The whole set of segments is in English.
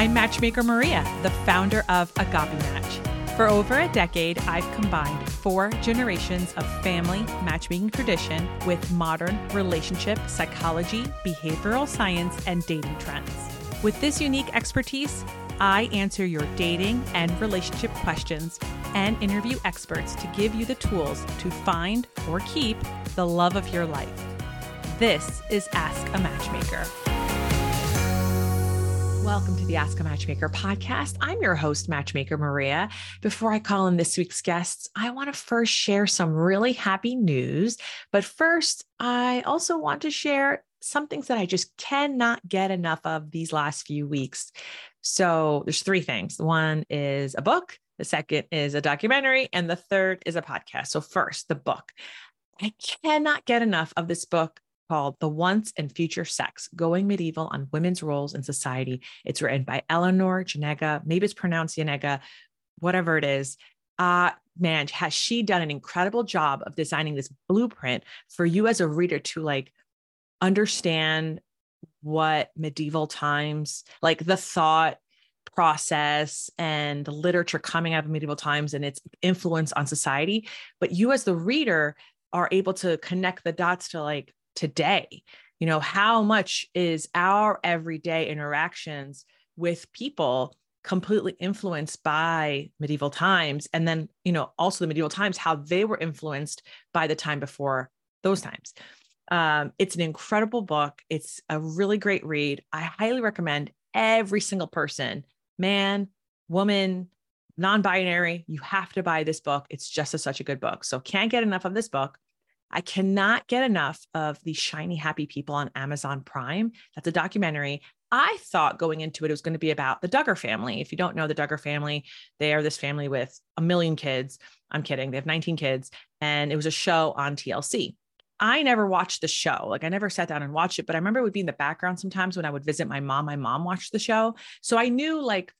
I'm Matchmaker Maria, the founder of Agape Match. For over a decade, I've combined four generations of family matchmaking tradition with modern relationship psychology, behavioral science, and dating trends. With this unique expertise, I answer your dating and relationship questions and interview experts to give you the tools to find or keep the love of your life. This is Ask a Matchmaker. Welcome to the Ask a Matchmaker podcast. I'm your host, Matchmaker Maria. Before I call in this week's guests, I want to first share some really happy news. But first, I also want to share some things that I just cannot get enough of these last few weeks. So there's three things. One is a book, the second is a documentary, and the third is a podcast. So, first, the book. I cannot get enough of this book called The Once and Future Sex Going Medieval on Women's Roles in Society. It's written by Eleanor Janega. Maybe it's pronounced Janega, whatever it is. Uh, man, has she done an incredible job of designing this blueprint for you as a reader to like understand what medieval times, like the thought process and the literature coming out of medieval times and its influence on society. But you, as the reader, are able to connect the dots to like, today? You know how much is our everyday interactions with people completely influenced by medieval times? And then you know also the medieval times how they were influenced by the time before those times. Um, it's an incredible book. It's a really great read. I highly recommend every single person man woman non-binary you have to buy this book. It's just a, such a good book. So can't get enough of this book I cannot get enough of the shiny happy people on Amazon Prime. That's a documentary. I thought going into it, it was going to be about the Duggar family. If you don't know the Duggar family, they are this family with a million kids. I'm kidding. They have 19 kids. And it was a show on TLC. I never watched the show. Like I never sat down and watched it, but I remember it would be in the background sometimes when I would visit my mom. My mom watched the show. So I knew like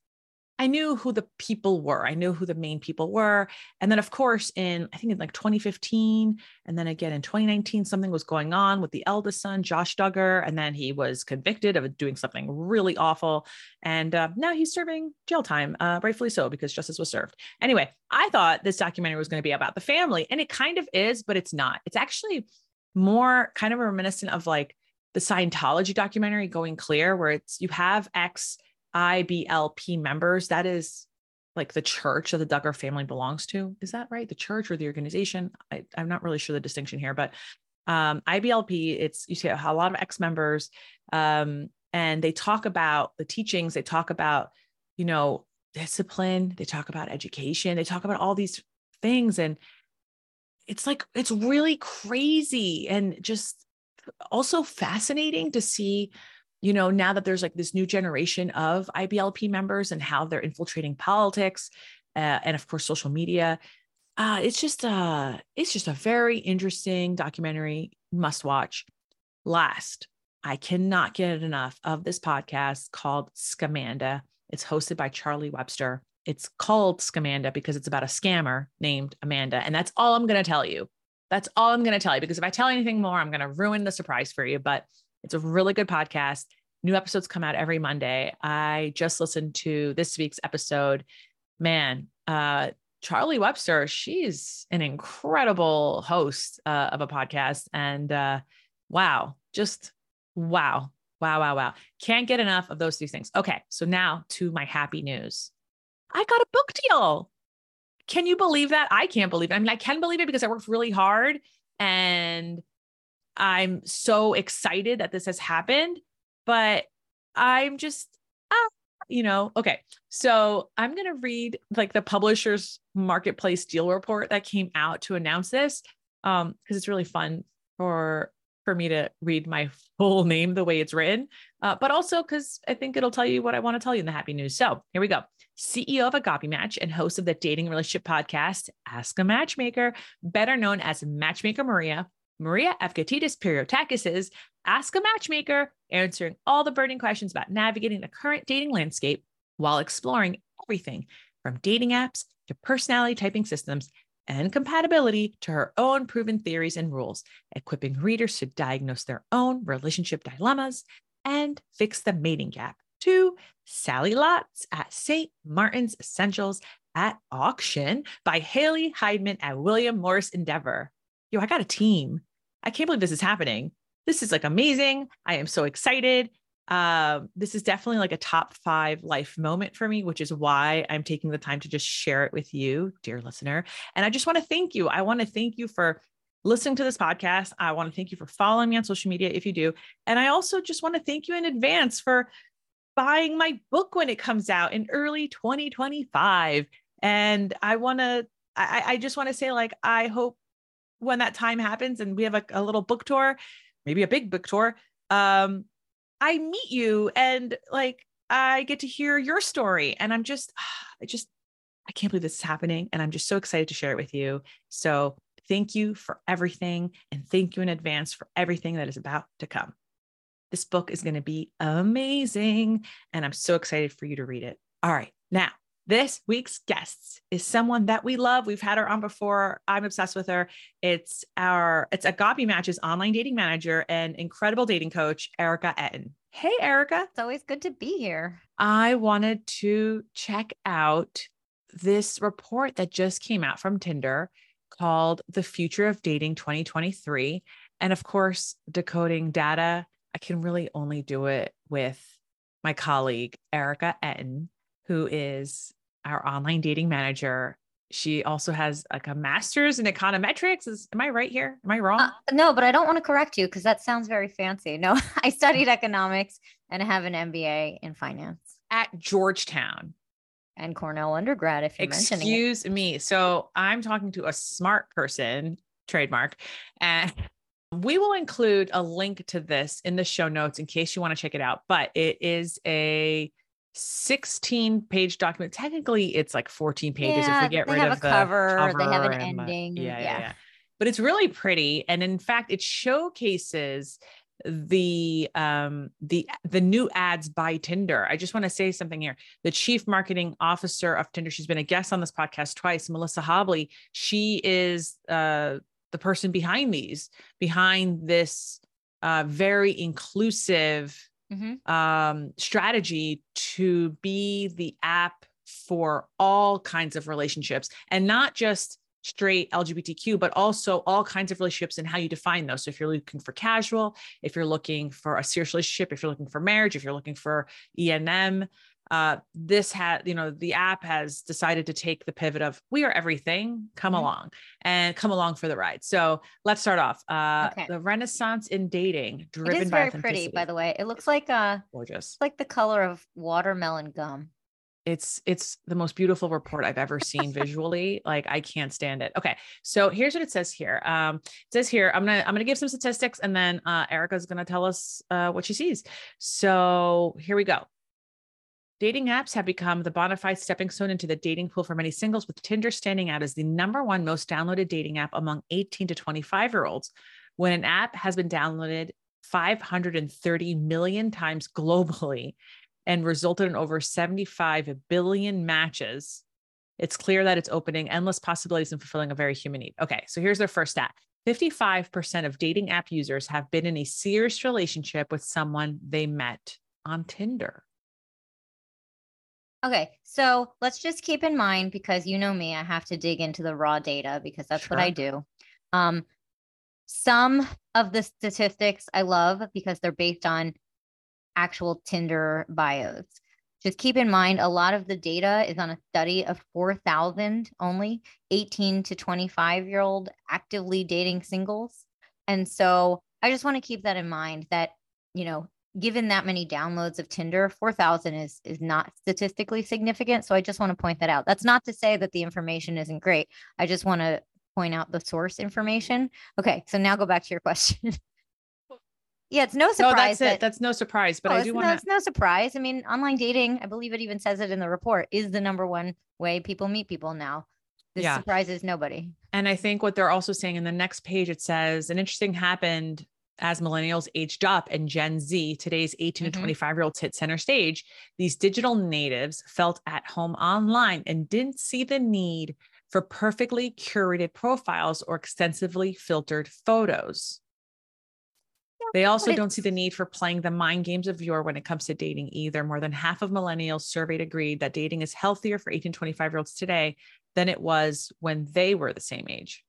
I knew who the people were. I knew who the main people were. And then, of course, in I think in like 2015, and then again in 2019, something was going on with the eldest son, Josh Duggar. And then he was convicted of doing something really awful. And uh, now he's serving jail time, uh, rightfully so, because justice was served. Anyway, I thought this documentary was going to be about the family, and it kind of is, but it's not. It's actually more kind of reminiscent of like the Scientology documentary Going Clear, where it's you have X IBLP members, that is like the church that the Duggar family belongs to. Is that right? The church or the organization? I, am not really sure the distinction here, but um, IBLP, it's you see a lot of ex members, um, and they talk about the teachings. They talk about, you know, discipline. They talk about education. They talk about all these things, and it's like it's really crazy and just also fascinating to see you know, now that there's like this new generation of IBLP members and how they're infiltrating politics uh, and of course social media, uh, it's just uh it's just a very interesting documentary must watch. Last, I cannot get enough of this podcast called Scamanda. It's hosted by Charlie Webster. It's called Scamanda because it's about a scammer named Amanda. And that's all I'm going to tell you. That's all I'm going to tell you because if I tell anything more, I'm going to ruin the surprise for you. But it's a really good podcast. New episodes come out every Monday. I just listened to this week's episode. Man, uh, Charlie Webster, she's an incredible host uh, of a podcast. And uh, wow, just wow, wow, wow, wow. Can't get enough of those two things. Okay, so now to my happy news. I got a book deal. Can you believe that? I can't believe it. I mean, I can believe it because I worked really hard and I'm so excited that this has happened, but I'm just, ah, you know, okay. So I'm going to read like the publisher's marketplace deal report that came out to announce this um because it's really fun for for me to read my full name the way it's written, uh, but also because I think it'll tell you what I want to tell you in the happy news. So here we go. CEO of Agape Match and host of the dating relationship podcast, Ask a Matchmaker, better known as Matchmaker Maria, Maria Avgitidis Periotakis is Ask a Matchmaker, answering all the burning questions about navigating the current dating landscape while exploring everything from dating apps to personality typing systems and compatibility to her own proven theories and rules, equipping readers to diagnose their own relationship dilemmas and fix the mating gap to Sallie Lotz at St. Martin's Essentials at Auction by Haley Heidemann at William Morris Endeavor. Yo, I got a team. I can't believe this is happening. This is like amazing. I am so excited. Uh, this is definitely like a top five life moment for me, which is why I'm taking the time to just share it with you, dear listener. And I just want to thank you. I want to thank you for listening to this podcast. I want to thank you for following me on social media if you do. And I also just want to thank you in advance for buying my book when it comes out in early 2025. And I want to, I, I just want to say, like, I hope when that time happens and we have a, a little book tour, maybe a big book tour, um, I meet you and like I get to hear your story. And I'm just, I just, I can't believe this is happening. And I'm just so excited to share it with you. So thank you for everything. And thank you in advance for everything that is about to come. This book is going to be amazing. And I'm so excited for you to read it. All right. Now, this week's guest is someone that we love. We've had her on before. I'm obsessed with her. It's our it's Agape Match's online dating manager and incredible dating coach, Erika Ettin. Hey, Erika. It's always good to be here. I wanted to check out this report that just came out from Tinder called The Future of Dating 2023. And of course, decoding data, I can really only do it with my colleague, Erika Ettin, who is our online dating manager. She also has like a master's in econometrics. Is am I right here? Am I wrong? Uh, no, but I don't want to correct you because that sounds very fancy. No, I studied economics and I have an MBA in finance at Georgetown and Cornell undergrad. If you're excuse me, so I'm talking to a smart person, trademark, and we will include a link to this in the show notes in case you want to check it out. But it is a 16 page document. Technically, it's like 14 pages yeah, if we get rid of the cover, cover. They have an ending. Yeah, yeah, yeah, yeah. But it's really pretty. And in fact, it showcases the um the the new ads by Tinder. I just want to say something here. The chief marketing officer of Tinder, she's been a guest on this podcast twice, Melissa Hobley. She is uh the person behind these, behind this uh very inclusive mm-hmm. um, strategy to be the app for all kinds of relationships and not just straight LGBTQ, but also all kinds of relationships and how you define those. So if you're looking for casual, if you're looking for a serious relationship, if you're looking for marriage, if you're looking for ENM, uh, this had, you know, the app has decided to take the pivot of we are everything, come mm-hmm. along and come along for the ride. So let's start off. Uh, okay. The Renaissance in dating, driven it is very pretty, by the way. It looks like uh, gorgeous, like the color of watermelon gum. It's it's the most beautiful report I've ever seen visually. Like I can't stand it. Okay, so here's what it says here. Um, it says here I'm gonna I'm gonna give some statistics and then uh, Erika's gonna tell us uh, what she sees. So here we go. Dating apps have become the bona fide stepping stone into the dating pool for many singles, with Tinder standing out as the number one most downloaded dating app among 18 to 25 year olds. When an app has been downloaded 530 million times globally and resulted in over 75 billion matches, it's clear that it's opening endless possibilities and fulfilling a very human need. Okay, so here's their first stat 55% of dating app users have been in a serious relationship with someone they met on Tinder. Okay, so let's just keep in mind because you know me, I have to dig into the raw data because that's sure. what I do. Um, some of the statistics I love because they're based on actual Tinder bios. Just keep in mind, a lot of the data is on a study of 4,000 only 18 to 25 year old actively dating singles. And so I just want to keep that in mind that, you know, given that many downloads of Tinder, 4,000 is is not statistically significant. So I just want to point that out. That's not to say that the information isn't great. I just want to point out the source information. Okay, so now go back to your question. yeah, it's no surprise. No, that's that, it. That's no surprise. But oh, I do want to. It's no surprise. I mean, online dating, I believe it even says it in the report, is the number one way people meet people now. This yeah. surprises nobody. And I think what they're also saying in the next page, it says an interesting happened as millennials aged up and Gen Z, today's 18 mm-hmm. to 25 year olds hit center stage, these digital natives felt at home online and didn't see the need for perfectly curated profiles or extensively filtered photos. They also don't see the need for playing the mind games of yore when it comes to dating either. More than half of millennials surveyed agreed that dating is healthier for 18 25 year olds today than it was when they were the same age.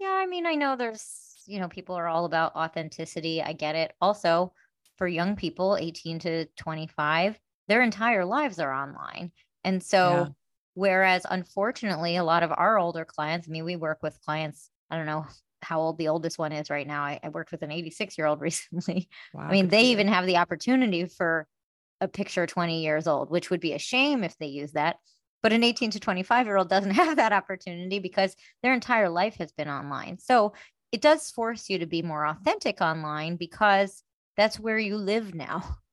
Yeah, I mean, I know there's, you know, people are all about authenticity. I get it. Also, for young people, 18 to 25, their entire lives are online. And so, yeah. whereas unfortunately, a lot of our older clients, I mean, we work with clients, I don't know how old the oldest one is right now. I, I worked with an 86 year old recently. Wow, I mean, they even have the opportunity for a picture 20 years old, which would be a shame if they use that. But an 18 to 25 year old doesn't have that opportunity because their entire life has been online. So it does force you to be more authentic online because that's where you live now.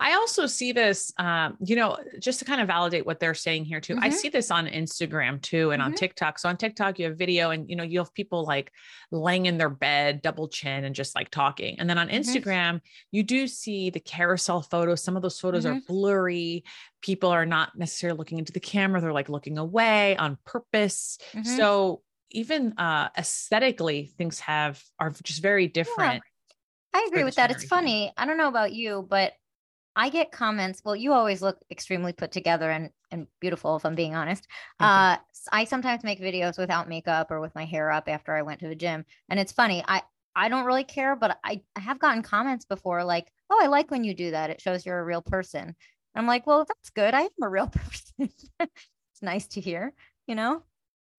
I also see this, um, you know, just to kind of validate what they're saying here too. Mm-hmm. I see this on Instagram too and mm-hmm. on TikTok. So on TikTok, you have video and, you know, you have people like laying in their bed, double chin and just like talking. And then on mm-hmm. Instagram, you do see the carousel photos. Some of those photos are mm-hmm. blurry. People are not necessarily looking into the camera. They're like looking away on purpose. Mm-hmm. So even uh, aesthetically, things have, are just very different. Yeah. I agree with that. It's funny. I don't know about you, but I get comments. Well, you always look extremely put together and and beautiful, if I'm being honest. Uh, I sometimes make videos without makeup or with my hair up after I went to the gym, and it's funny. I I don't really care, but I, I have gotten comments before like, "Oh, I like when you do that. It shows you're a real person." I'm like, "Well, that's good. I am a real person. it's nice to hear." You know.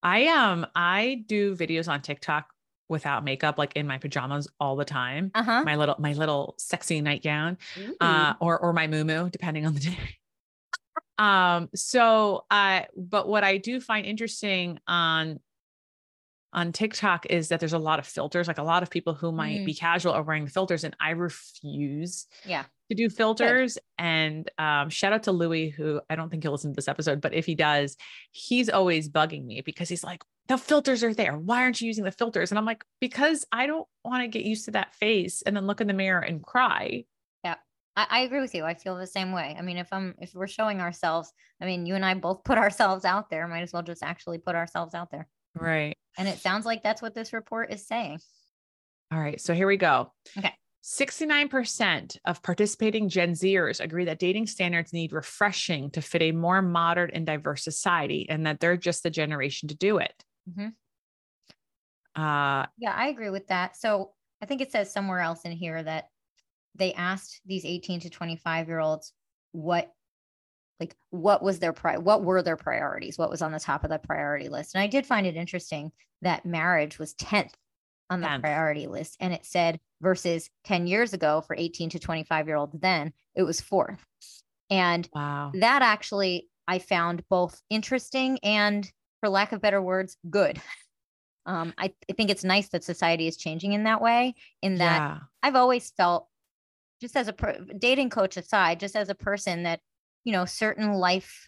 I um I do videos on TikTok without makeup, like in my pajamas all the time. Uh-huh. My little, my little sexy nightgown, uh, or or my moo depending on the day. um. So, I. Uh, but what I do find interesting on on TikTok is that there's a lot of filters. Like a lot of people who might mm. be casual are wearing filters, and I refuse. Yeah. To do filters. Good. And um, shout out to Louis, who I don't think he'll listen to this episode, but if he does, he's always bugging me because he's like, the filters are there. Why aren't you using the filters? And I'm like, because I don't want to get used to that face and then look in the mirror and cry. Yeah. I, I, agree with you. I feel the same way. I mean, if I'm if we're showing ourselves, I mean, you and I both put ourselves out there, might as well just actually put ourselves out there. Right. And it sounds like that's what this report is saying. All right. So here we go. Okay. 69% of participating Gen Zers agree that dating standards need refreshing to fit a more modern and diverse society and that they're just the generation to do it. Mm-hmm. Uh, yeah, I agree with that. So I think it says somewhere else in here that they asked these 18 to 25 year olds what like what was their pri- what were their priorities what was on the top of the priority list and i did find it interesting that marriage was 10th on the 10th. priority list and it said versus 10 years ago for 18 to 25 year olds then it was fourth and wow. that actually i found both interesting and for lack of better words, good. Um, I, I think it's nice that society is changing in that way. In that yeah. I've always felt, just as a per- dating coach aside, just as a person that you know certain life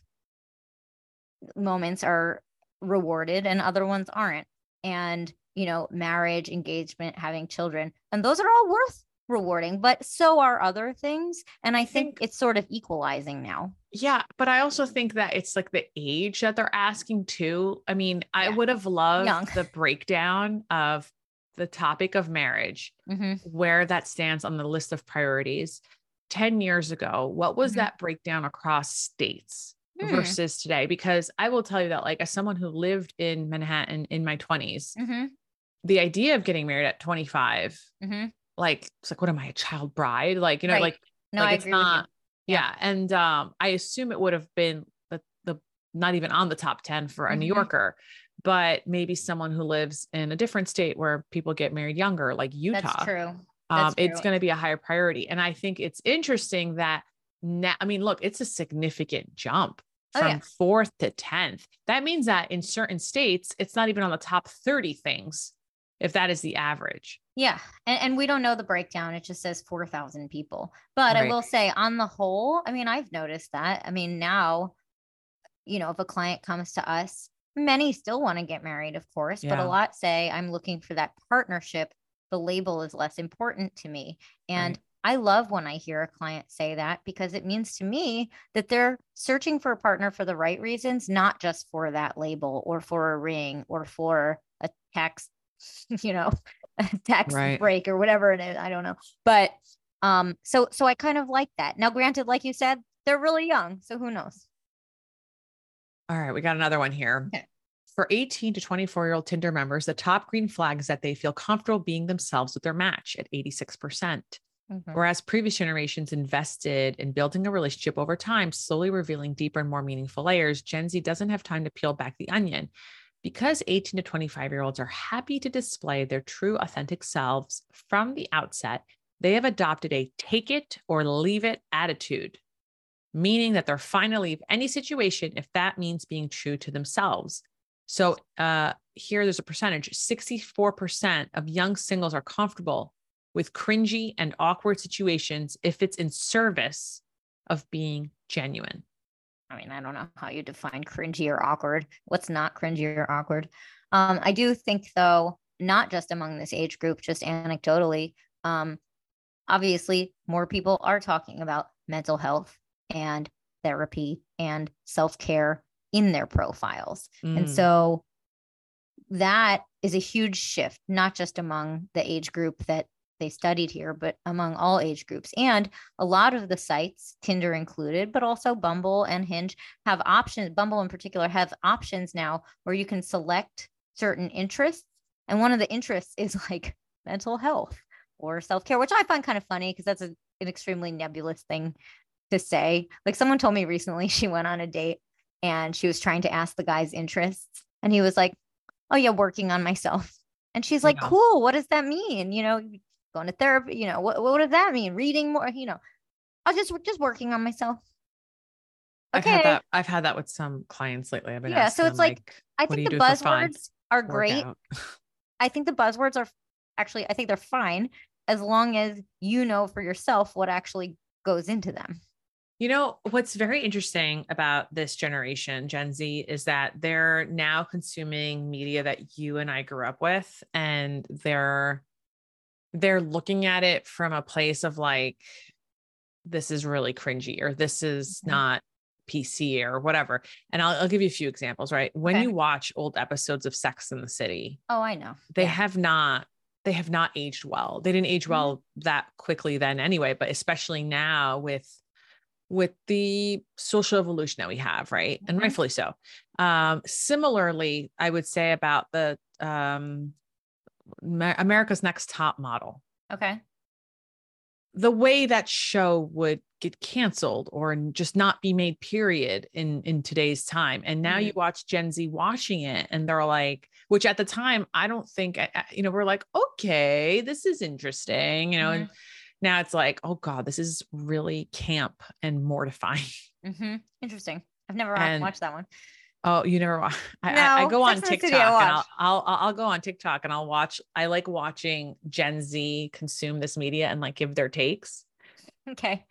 moments are rewarded and other ones aren't, and you know marriage, engagement, having children, and those are all worth rewarding, but so are other things. And I, think, it's sort of equalizing now. Yeah. But I also think that it's like the age that they're asking too. I mean, yeah. I would have loved Young. the breakdown of the topic of marriage, mm-hmm. where that stands on the list of priorities. 10 years ago, what was mm-hmm. that breakdown across states? Mm. versus today because i will tell you that like as someone who lived in manhattan in my 20s mm-hmm. the idea of getting married at 25 mm-hmm like it's like what am i a child bride like you know right. like no, like it's not yeah. yeah. and um i assume it would have been the the not even on the top 10 for a mm-hmm. new yorker but maybe someone who lives in a different state where people get married younger like utah That's true um, it's going to be a higher priority and i think it's interesting that now i mean look it's a significant jump from oh, yeah. fourth to 10th that means that in certain states it's not even on the top 30 things if that is the average yeah. And, and we don't know the breakdown. It just says 4,000 people. But right. I will say, on the whole, I mean, I've noticed that. I mean, now, you know, if a client comes to us, many still want to get married, of course, yeah. but a lot say, I'm looking for that partnership. The label is less important to me. And right. I love when I hear a client say that because it means to me that they're searching for a partner for the right reasons, not just for that label or for a ring or for a text, you know, tax right. break or whatever it is. I don't know. But um, so so I kind of like that. Now, granted, like you said, they're really young, so who knows? All right, we got another one here. Okay. For 18 to 24 year old Tinder members, the top green flag is that they feel comfortable being themselves with their match at 86%. percent mm hmm Whereas previous generations invested in building a relationship over time, slowly revealing deeper and more meaningful layers, Gen Z doesn't have time to peel back the onion. Because 18 to 25 year olds are happy to display their true, authentic selves from the outset, they have adopted a take it or leave it attitude, meaning that they're fine to leave any situation if that means being true to themselves. So uh, here there's a percentage 64% of young singles are comfortable with cringy and awkward situations if it's in service of being genuine. I mean, I don't know how you define cringy or awkward. What's not cringy or awkward? Um, I do think, though, not just among this age group, just anecdotally, um, obviously, more people are talking about mental health and therapy and self care in their profiles. Mm. And so that is a huge shift, not just among the age group that they studied here, but among all age groups. And a lot of the sites, Tinder included, but also Bumble and Hinge, have options. Bumble in particular have options now where you can select certain interests. And one of the interests is like mental health or self care, which I find kind of funny because that's a, an extremely nebulous thing to say. Like someone told me recently she went on a date and she was trying to ask the guy's interests. And he was like, Oh, yeah, working on myself. And she's like, yeah. Cool. What does that mean? You know, going to therapy, you know, what, what does that mean? Reading more, you know, I was just just working on myself. Okay. I've had that. I've had that with some clients lately. I've been yeah. So it's like, like I think the buzzwords are great. I think the buzzwords are actually I think they're fine as long as you know for yourself what actually goes into them. You know, what's very interesting about this generation, Gen Z, is that they're now consuming media that you and I grew up with and they're they're looking at it from a place of like, this is really cringy or this is mm-hmm. not PC or whatever. And I'll, I'll, give you a few examples, right? When okay. you watch old episodes of Sex in the City, oh, I know. They yeah. have not they have not aged well. They didn't age mm-hmm. well that quickly then anyway, but especially now with with the social evolution that we have, right? And mm-hmm. rightfully so. Um, similarly, I would say about the um, America's Next Top Model. Okay. The way that show would get canceled or just not be made period in in today's time and now mm-hmm. you watch gen z watching it and they're like which at the time i don't think you know we're like okay this is interesting you know mm-hmm. and now it's like oh god this is really camp and mortifying mm-hmm. interesting i've never and, watched that one Oh, you never watch. I, no, I, I go on TikTok and I'll, I'll, I'll go on TikTok and I'll watch. I like watching Gen Z consume this media and like give their takes. Okay.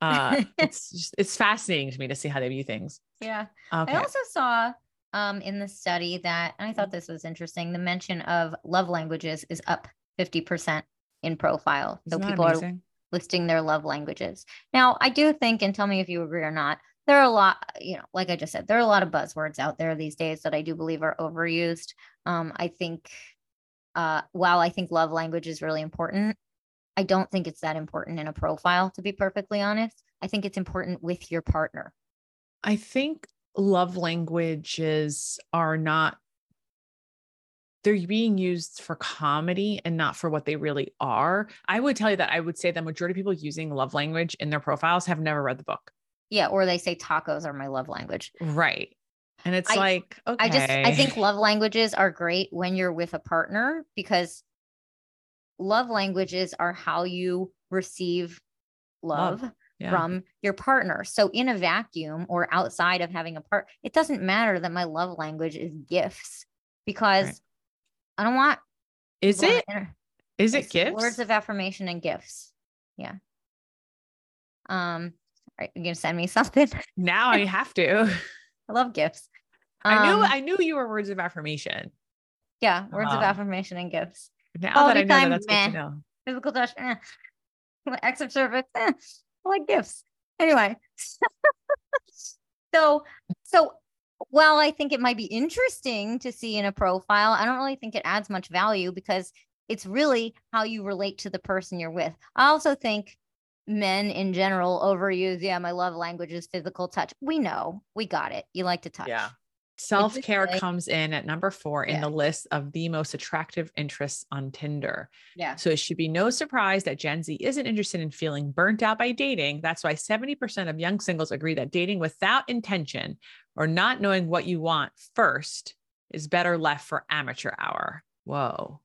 uh, it's just, it's fascinating to me to see how they view things. Yeah. Okay. I also saw um in the study that, and I thought this was interesting. The mention of love languages is up fifty percent in profile. So people amazing? are listing their love languages. Now, I do think, and tell me if you agree or not there are a lot, you know, like I just said, there are a lot of buzzwords out there these days that I do believe are overused. Um, I think uh, while I think love language is really important, I don't think it's that important in a profile, to be perfectly honest. I think it's important with your partner. I think love languages are not they're being used for comedy and not for what they really are. I would tell you that I would say the majority of people using love language in their profiles have never read the book. Yeah, or they say tacos are my love language. Right. And it's I, like, okay. I just I think love languages are great when you're with a partner because love languages are how you receive love, love. Yeah. from your partner. So in a vacuum or outside of having a part, it doesn't matter that my love language is gifts because right. I don't want Is it? Is it gifts? Words of affirmation and gifts. Yeah. Um are you gonna send me something? Now I have to. I love gifts. Um, I knew I knew you were words of affirmation. Yeah, words um, of affirmation and gifts. Now All that I know that, that's meh. good to know. Physical touch, eh. acts of service, eh. I like gifts. Anyway, so so while I think it might be interesting to see in a profile, I don't really think it adds much value because it's really how you relate to the person you're with. I also think men in general overuse, yeah, my love language is physical touch. We know, we got it. You like to touch. Yeah. Self care comes in at number four in the list of the most attractive interests on Tinder. Yeah. So it should be no surprise that Gen Z isn't interested in feeling burnt out by dating. That's why 70% of young singles agree that dating without intention or not knowing what you want first is better left for amateur hour. Whoa.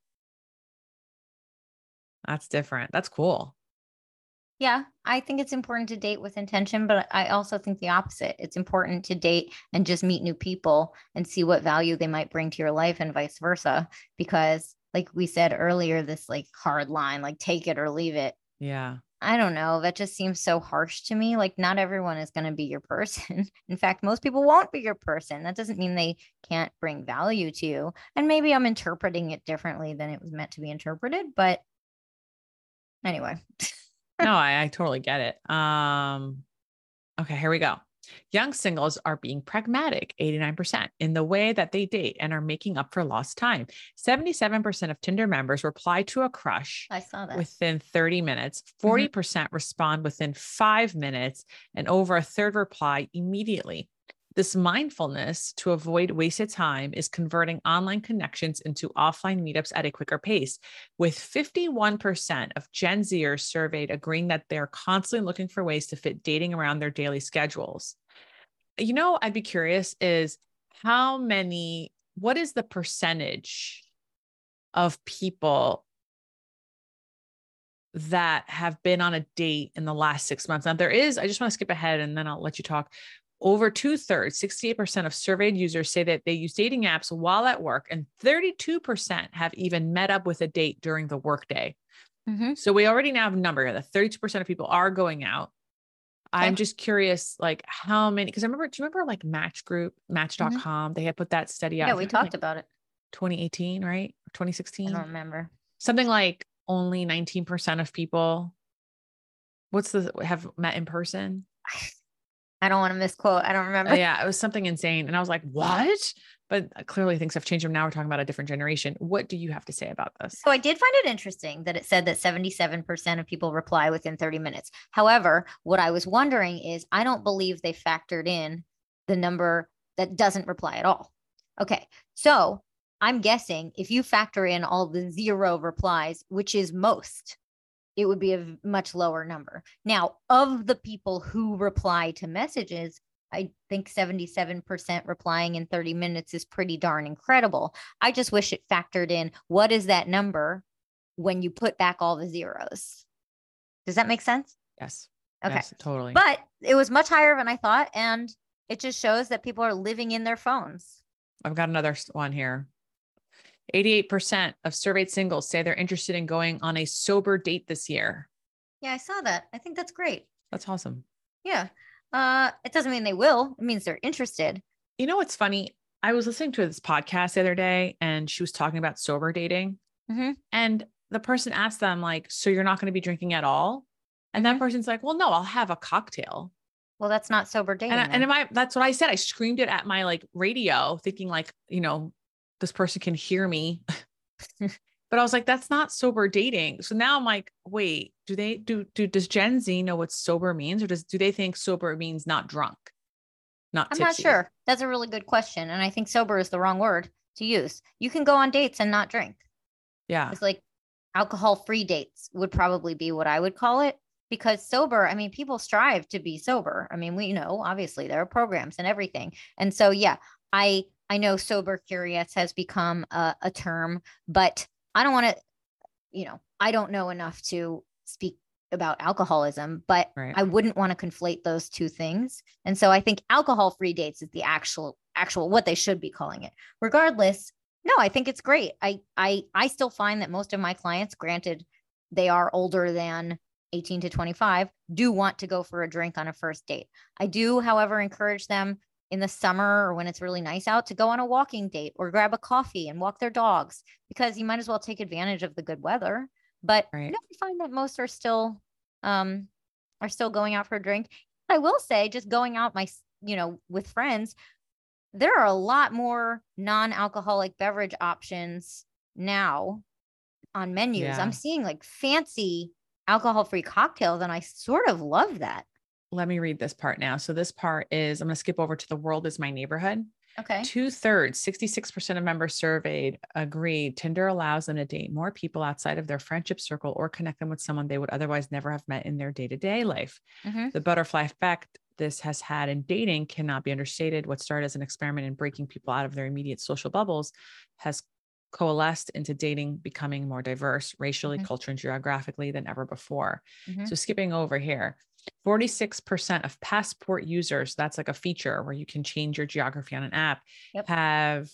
That's different. That's cool. Yeah, I think it's important to date with intention, but I also think the opposite. It's important to date and just meet new people and see what value they might bring to your life and vice versa. Because, like we said earlier, this like hard line, like take it or leave it. Yeah. I don't know. That just seems so harsh to me. Like, not everyone is going to be your person. In fact, most people won't be your person. That doesn't mean they can't bring value to you. And maybe I'm interpreting it differently than it was meant to be interpreted. But anyway. no, I, I totally get it. Um, okay, here we go. Young singles are being pragmatic, 89%, in the way that they date and are making up for lost time. 77% of Tinder members reply to a crush I saw that. within 30 minutes, 40% mm-hmm. respond within five minutes, and over a third reply immediately. This mindfulness to avoid wasted time is converting online connections into offline meetups at a quicker pace, with 51% of Gen Zers surveyed agreeing that they're constantly looking for ways to fit dating around their daily schedules. You know, I'd be curious is how many, what is the percentage of people that have been on a date in the last six months. Now, there is, I just want to skip ahead and then I'll let you talk over two thirds, 68% of surveyed users say that they use dating apps while at work, and 32% have even met up with a date during the workday. Mm-hmm. So we already now have a number that 32% of people are going out. Okay. I'm just curious, like how many, because I remember, do you remember like Match Group, Match.com? Mm-hmm. They had put that study out. Yeah, we talked like about it. 2018, right? 2016? I don't remember. Something like only 19% of people. What's the have met in person? I don't want to misquote. I don't uh, remember. Yeah, it was something insane. And I was like, what? But uh, clearly things have changed. And now we're talking about a different generation. What do you have to say about this? So I did find it interesting that it said that 77% of people reply within 30 minutes. However, what I was wondering is I don't believe they factored in the number that doesn't reply at all. Okay. So I'm guessing if you factor in all the zero replies, which is most, it would be a much lower number. Now, of the people who reply to messages, I think 77% replying in 30 minutes is pretty darn incredible. I just wish it factored in what is that number when you put back all the zeros. Does that make sense? Yes. Okay. Yes, totally. But it was much higher than I thought. And it just shows that people are living in their phones. I've got another one here. 88% of surveyed singles say they're interested in going on a sober date this year. Yeah, I saw that. I think that's great. That's awesome. Yeah. Uh, it doesn't mean they will. It means they're interested. You know what's funny? I was listening to this podcast the other day and she was talking about sober dating. Mm-hmm. And the person asked them, like, so you're not going to be drinking at all? And that mm-hmm. person's like, well, no, I'll have a cocktail. Well, that's not sober dating. And, I, and I, that's what I said. I screamed it at my like radio, thinking like, you know, this person can hear me. but I was like, that's not sober dating. So now I'm like, wait, do they do do does Gen Z know what sober means, or does do they think sober means not drunk? Not I'm tipsy? not sure. That's a really good question. And I think sober is the wrong word to use. You can go on dates and not drink. Yeah. It's like alcohol free dates would probably be what I would call it. Because sober, I mean, people strive to be sober. I mean, we know obviously there are programs and everything. And so, yeah, I I know sober curious has become a, a term, but I don't want to, you know, I don't know enough to speak about alcoholism, but right. I wouldn't want to conflate those two things. And so I think alcohol free dates is the actual actual what they should be calling it. Regardless, no, I think it's great. I I I still find that most of my clients, granted they are older than 18 to 25, do want to go for a drink on a first date. I do, however, encourage them in the summer or when it's really nice out to go on a walking date or grab a coffee and walk their dogs because you might as well take advantage of the good weather. But right. you know, I find that most are still um are still going out for a drink. I will say just going out my you know with friends, there are a lot more non-alcoholic beverage options now on menus. Yeah. I'm seeing like fancy alcohol-free cocktails and I sort of love that. Let me read this part now. So this part is I'm going to skip over to the world is my neighborhood. Okay. Two thirds, 66% of members surveyed agree Tinder allows them to date more people outside of their friendship circle or connect them with someone they would otherwise never have met in their day to day life. Mhm. The butterfly effect this has had in dating cannot be understated. What started as an experiment in breaking people out of their immediate social bubbles has coalesced into dating becoming more diverse racially, Mhm. culturally, and geographically than ever before. Mhm. So skipping over here. 46% of passport users, that's like a feature where you can change your geography on an app, Yep. have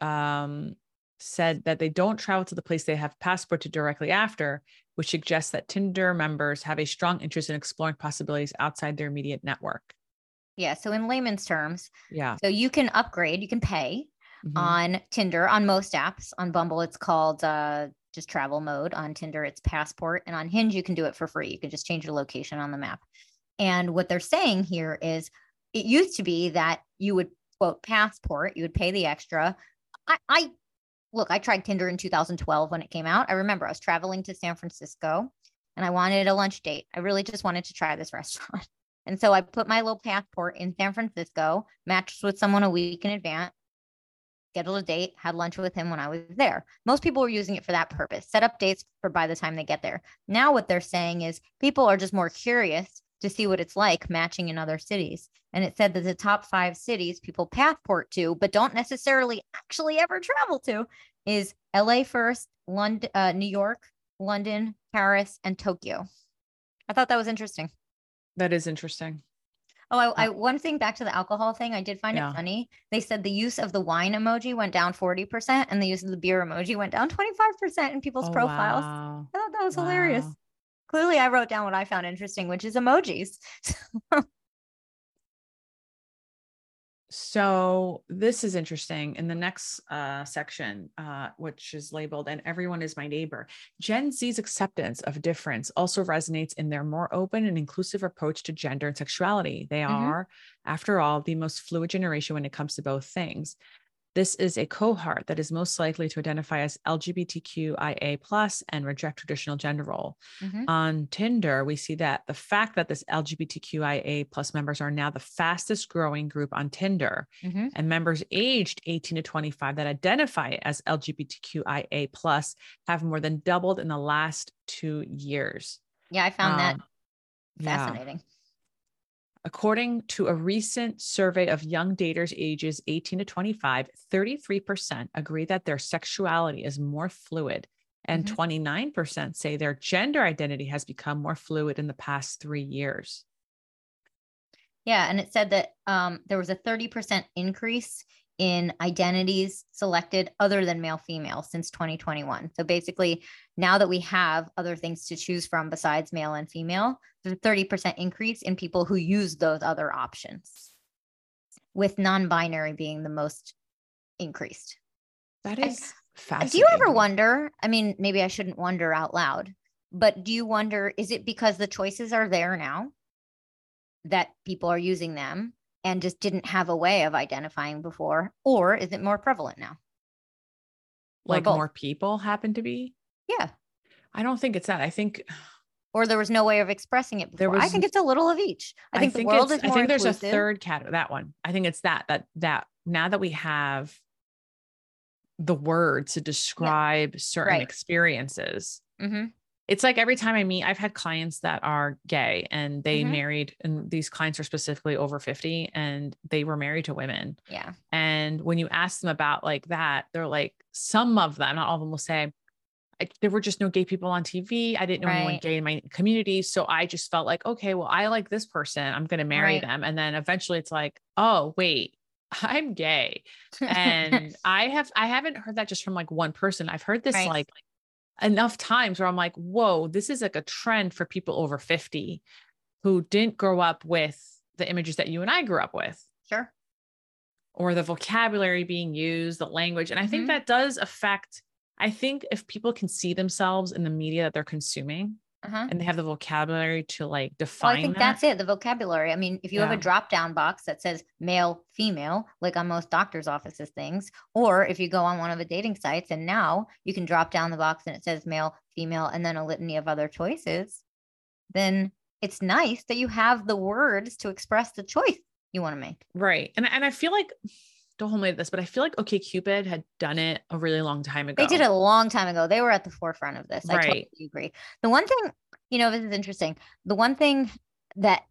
um, said that they don't travel to the place they have passport to directly after, which suggests that Tinder members have a strong interest in exploring possibilities outside their immediate network. Yeah. So in layman's terms, Yeah. so you can upgrade, you can pay Mhm. on Tinder, on most apps. On Bumble, it's called uh, just travel mode. On Tinder, it's passport. And on Hinge, you can do it for free. You can just change your location on the map. And what they're saying here is it used to be that you would quote passport, you would pay the extra. I, I look, I tried Tinder in 2012 when it came out. I remember I was traveling to San Francisco and I wanted a lunch date. I really just wanted to try this restaurant. And so I put my little passport in San Francisco, matched with someone a week in advance, scheduled a date, had lunch with him when I was there. Most people were using it for that purpose, set up dates for by the time they get there. Now, what they're saying is people are just more curious to see what it's like matching in other cities. And it said that the top five cities people passport to, but don't necessarily actually ever travel to, is LA first, London, uh, New York, London, Paris, and Tokyo. I thought that was interesting. That is interesting. Oh, I, uh I one thing back to the alcohol thing, I did find Yeah. it funny. They said the use of the wine emoji went down 40% and the use of the beer emoji went down 25% in people's Oh, profiles. wow. I thought that was hilarious. Clearly, I wrote down what I found interesting, which is emojis. So this is interesting. In the next uh, section, uh, which is labeled "And everyone is my neighbor," Gen Z's acceptance of difference also resonates in their more open and inclusive approach to gender and sexuality. They Mhm. are, after all, the most fluid generation when it comes to both things. This is a cohort that is most likely to identify as LGBTQIA plus and reject traditional gender role Mhm. on Tinder, we see that the fact that this LGBTQIA plus members are now the fastest growing group on Tinder, Mhm. and members aged 18 to 25 that identify as LGBTQIA plus have more than doubled in the last two years. Yeah, I found that fascinating. yeah. According to a recent survey of young daters ages 18 to 25, 33% agree that their sexuality is more fluid, and Mhm. 29% say their gender identity has become more fluid in the past three years. Yeah, and it said that um, there was a 30% increase in identities selected other than male female since 2021. So basically, now that we have other things to choose from besides male and female, there's a 30% increase in people who use those other options, with non binary being the most increased. That is fascinating. Do you ever wonder? I mean, maybe I shouldn't wonder out loud, but do you wonder is it because the choices are there now that people are using them and just didn't have a way of identifying before? Or is it more prevalent now? Like more people happen to be? Yeah. I don't think it's that. I think Or there was no way of expressing it There before. I think it's a little of each. I think, the world is more I think there's inclusive. a third category. That one. I think it's that that that now that we have the word to describe certain Right. experiences. Mhm. It's like every time I meet, I've had clients that are gay and they Mhm. married, and these clients are specifically over 50 and they were married to women. Yeah. And when you ask them about like that, they're like, some of them, not all of them will say, I, there were just no gay people on TV. I didn't know anyone gay in my community. So I just felt like, okay, well, I like this person. I'm going to marry Right. them. And then eventually it's like, oh, wait, I'm gay. And I have, I haven't heard that just from like one person. I've heard this Right. like enough times where I'm like, whoa, this is like a trend for people over 50 who didn't grow up with the images that you and I grew up with sure. or the vocabulary being used, the language. And I think Mhm. that does affect, I think if people can see themselves in the media that they're consuming, uh-huh. and they have the vocabulary to like define. Well, I think that. that's it. The vocabulary. I mean, if you yeah. have a drop down box that says male, female, like on most doctors' offices things, or if you go on one of the dating sites and now you can drop down the box and it says male, female, and then a litany of other choices, then it's nice that you have the words to express the choice you want to make. Right. And, and I feel like don't hold me to this, but I feel like OK Cupid had done it a really long time ago. They did it a long time ago. They were at the forefront of this. Right. I totally agree. The one thing, you know, this is interesting. The one thing that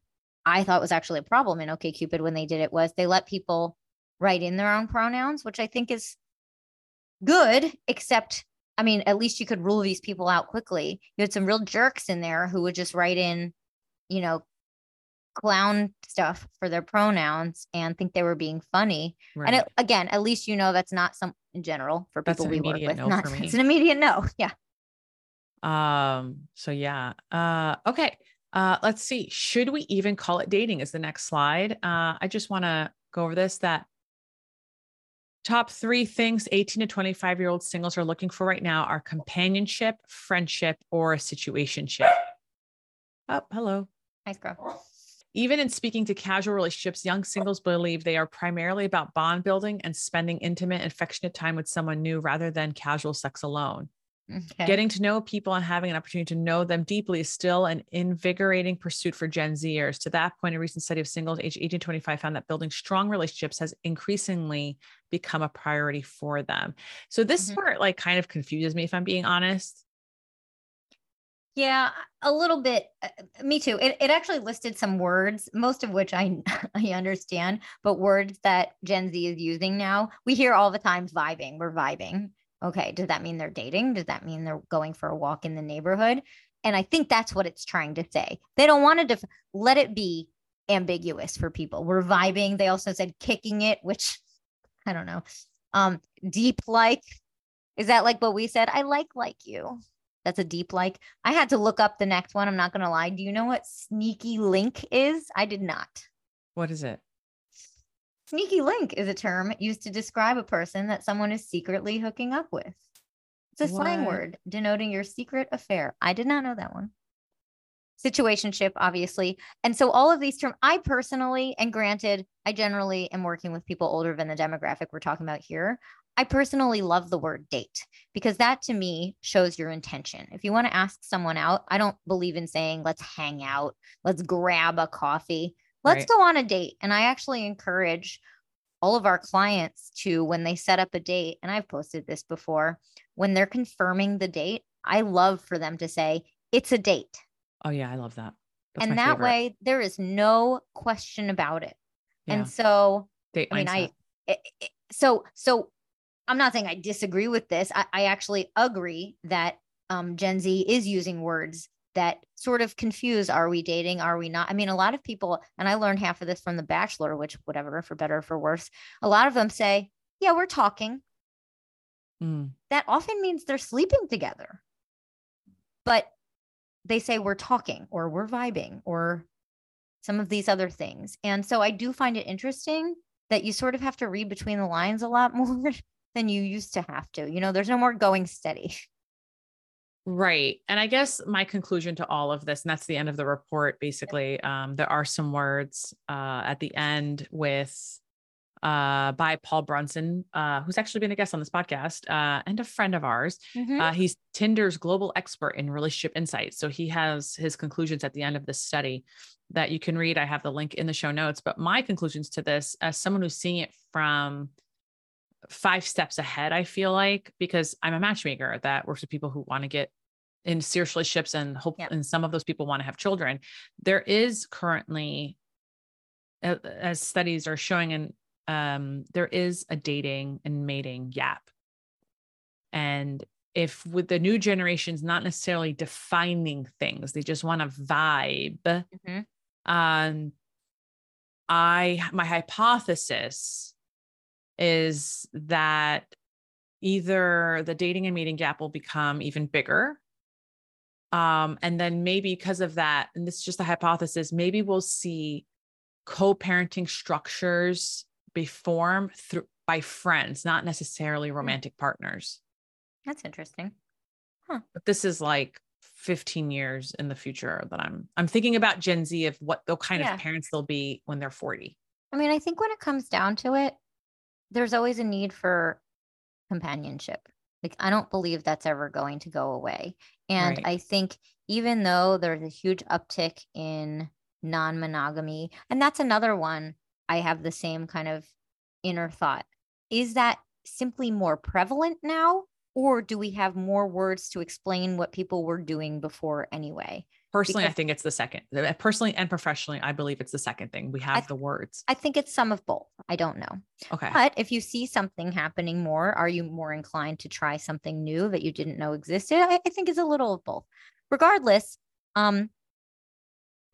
I thought was actually a problem in OK Cupid when they did it was they let people write in their own pronouns, which I think is good, except I mean, at least you could rule these people out quickly. You had some real jerks in there who would just write in, you know, clown stuff for their pronouns and think they were being funny. Right. And it, again, at least you know that's not some in general for people we work with. No not, it's an immediate no. Yeah. Um. So yeah. Uh. Okay. Uh. Let's see. Should we even call it dating? Is the next slide. Uh. I just want to go over this. That top three things 18 to 25 year old singles are looking for right now are companionship, friendship, or a situationship. Oh, hello. Nice girl. Even in speaking to casual relationships, young singles believe they are primarily about bond building and spending intimate, affectionate time with someone new rather than casual sex alone. Okay. Getting to know people and having an opportunity to know them deeply is still an invigorating pursuit for Gen Zers. To that point, a recent study of singles aged 18 to 25 found that building strong relationships has increasingly become a priority for them. So this mm-hmm. part like kind of confuses me if I'm being honest. Yeah, a little bit. Uh, me too. It, it actually listed some words, most of which I I understand, but words that Gen Z is using now. We hear all the time vibing. We're vibing. Okay, does that mean they're dating? Does that mean they're going for a walk in the neighborhood? And I think that's what it's trying to say. They don't want to def- let it be ambiguous for people. We're vibing. They also said kicking it, which I don't know. Um, deep like. Is that like what we said? I like like you. That's a deep like. I had to look up the next one. I'm not going to lie. Do you know what sneaky link is? I did not. What is it? Sneaky link is a term used to describe a person that someone is secretly hooking up with. It's a what? slang word denoting your secret affair. I did not know that one. Situationship, obviously. And so all of these terms, I personally, and granted, I generally am working with people older than the demographic we're talking about here. I personally love the word date because that to me shows your intention. If you want to ask someone out, I don't believe in saying, let's hang out, let's grab a coffee, let's right. go on a date. And I actually encourage all of our clients to, when they set up a date, and I've posted this before, when they're confirming the date, I love for them to say, it's a date. Oh, yeah, I love that. That's and that favorite. way, there is no question about it. Yeah. And so, date I mean, mindset. I, it, it, so, so I'm not saying I disagree with this. I, I actually agree that um, Gen Z is using words that sort of confuse are we dating are we not i mean a lot of people and i learned half of this from the bachelor which whatever for better or for worse a lot of them say yeah we're talking mm. that often means they're sleeping together but they say we're talking or we're vibing or some of these other things and so i do find it interesting that you sort of have to read between the lines a lot more than you used to have to. You know, there's no more going steady. Right. And I guess my conclusion to all of this, and that's the end of the report, basically, um, there are some words uh, at the end with uh, by Paul Brunson, uh, who's actually been a guest on this podcast uh, and a friend of ours. Mm-hmm. Uh, he's Tinder's global expert in relationship insights. So he has his conclusions at the end of this study that you can read. I have the link in the show notes. But my conclusions to this, as someone who's seeing it from five steps ahead, I feel like, because I'm a matchmaker that works with people who want to get in serious relationships and hope yeah. and some of those people want to have children. There is currently, as studies are showing, and um, there is a dating and mating gap. And if with the new generations not necessarily defining things, they just want to vibe. Mm-hmm. Um, I my hypothesis is that either the dating and meeting gap will become even bigger. Um, and then maybe because of that, and this is just a hypothesis, maybe we'll see co-parenting structures be formed through by friends, not necessarily hmm. romantic partners. That's interesting. Huh. But this is like 15 years in the future that I'm I'm thinking about Gen Z of what the kind yeah. of parents they'll be when they're 40. I mean, I think when it comes down to it, there's always a need for companionship. Like I don't believe that's ever going to go away. And right. I think even though there's a huge uptick in non-monogamy, and that's another one I have the same kind of inner thought. Is that simply more prevalent now or do we have more words to explain what people were doing before anyway? Personally, because I think it's the second. Uh, personally and professionally, I believe it's the second thing. We have th- the words. I think it's some of both. I don't know. Okay. But if you see something happening more, are you more inclined to try something new that you didn't know existed? I, I think it's a little of both. Regardless, um,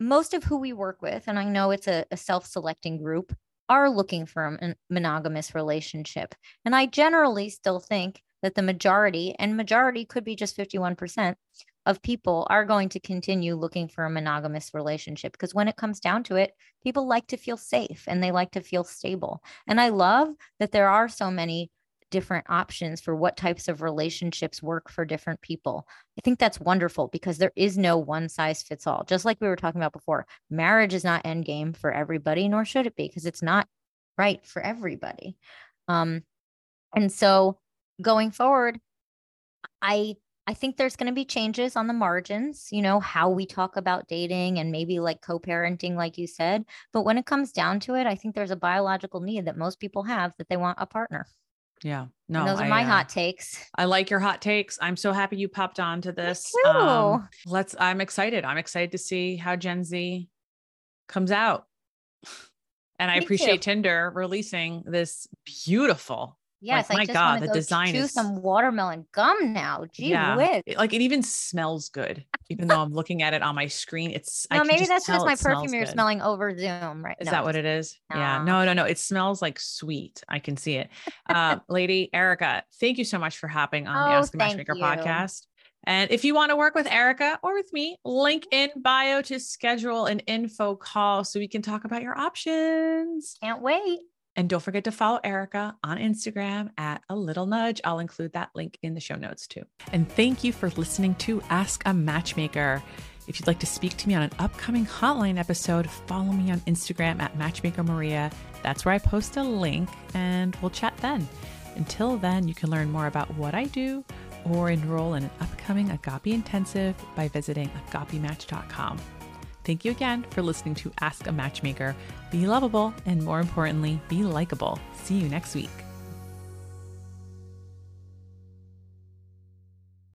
most of who we work with, and I know it's a, a self selecting group, are looking for a monogamous relationship. And I generally still think that the majority, and majority could be just 51% of people, are going to continue looking for a monogamous relationship. Because when it comes down to it, people like to feel safe and they like to feel stable. And I love that there are so many different options for what types of relationships work for different people. I think that's wonderful because there is no one size fits all. Just like we were talking about before, marriage is not end game for everybody, nor should it be because it's not right for everybody. Um, and so going forward, I I think there's going to be changes on the margins, you know, how we talk about dating and maybe like co-parenting like you said, but when it comes down to it, I think there's a biological need that most people have that they want a partner. Yeah. No, and those are I, my uh, hot takes. I like your hot takes. I'm so happy you popped on to this. Um, let's I'm excited. I'm excited to see how Gen Z comes out. And I appreciate too. Tinder releasing this beautiful Yes, like, my God, the design chew is some watermelon gum now. Gee yeah. whiz. It, like it even smells good, even though I'm looking at it on my screen. It's no, maybe that's just my perfume you're smelling over Zoom, right? Is no, that what it is? No. Yeah, no, no, no. It smells like sweet. I can see it. Uh, Lady Erika, thank you so much for hopping on oh, the Ask a Matchmaker you. podcast. And if you want to work with Erika or with me, link in bio to schedule an info call so we can talk about your options. Can't wait. And don't forget to follow Erika on Instagram at a little nudge. I'll include that link in the show notes too. And thank you for listening to Ask a Matchmaker. If you'd like to speak to me on an upcoming hotline episode, follow me on Instagram at Matchmaker Maria. That's where I post a link and we'll chat then. Until then, you can learn more about what I do or enroll in an upcoming Agape intensive by visiting agapematch.com. Thank you again for listening to Ask a Matchmaker. Be lovable and more importantly, be likable. See you next week.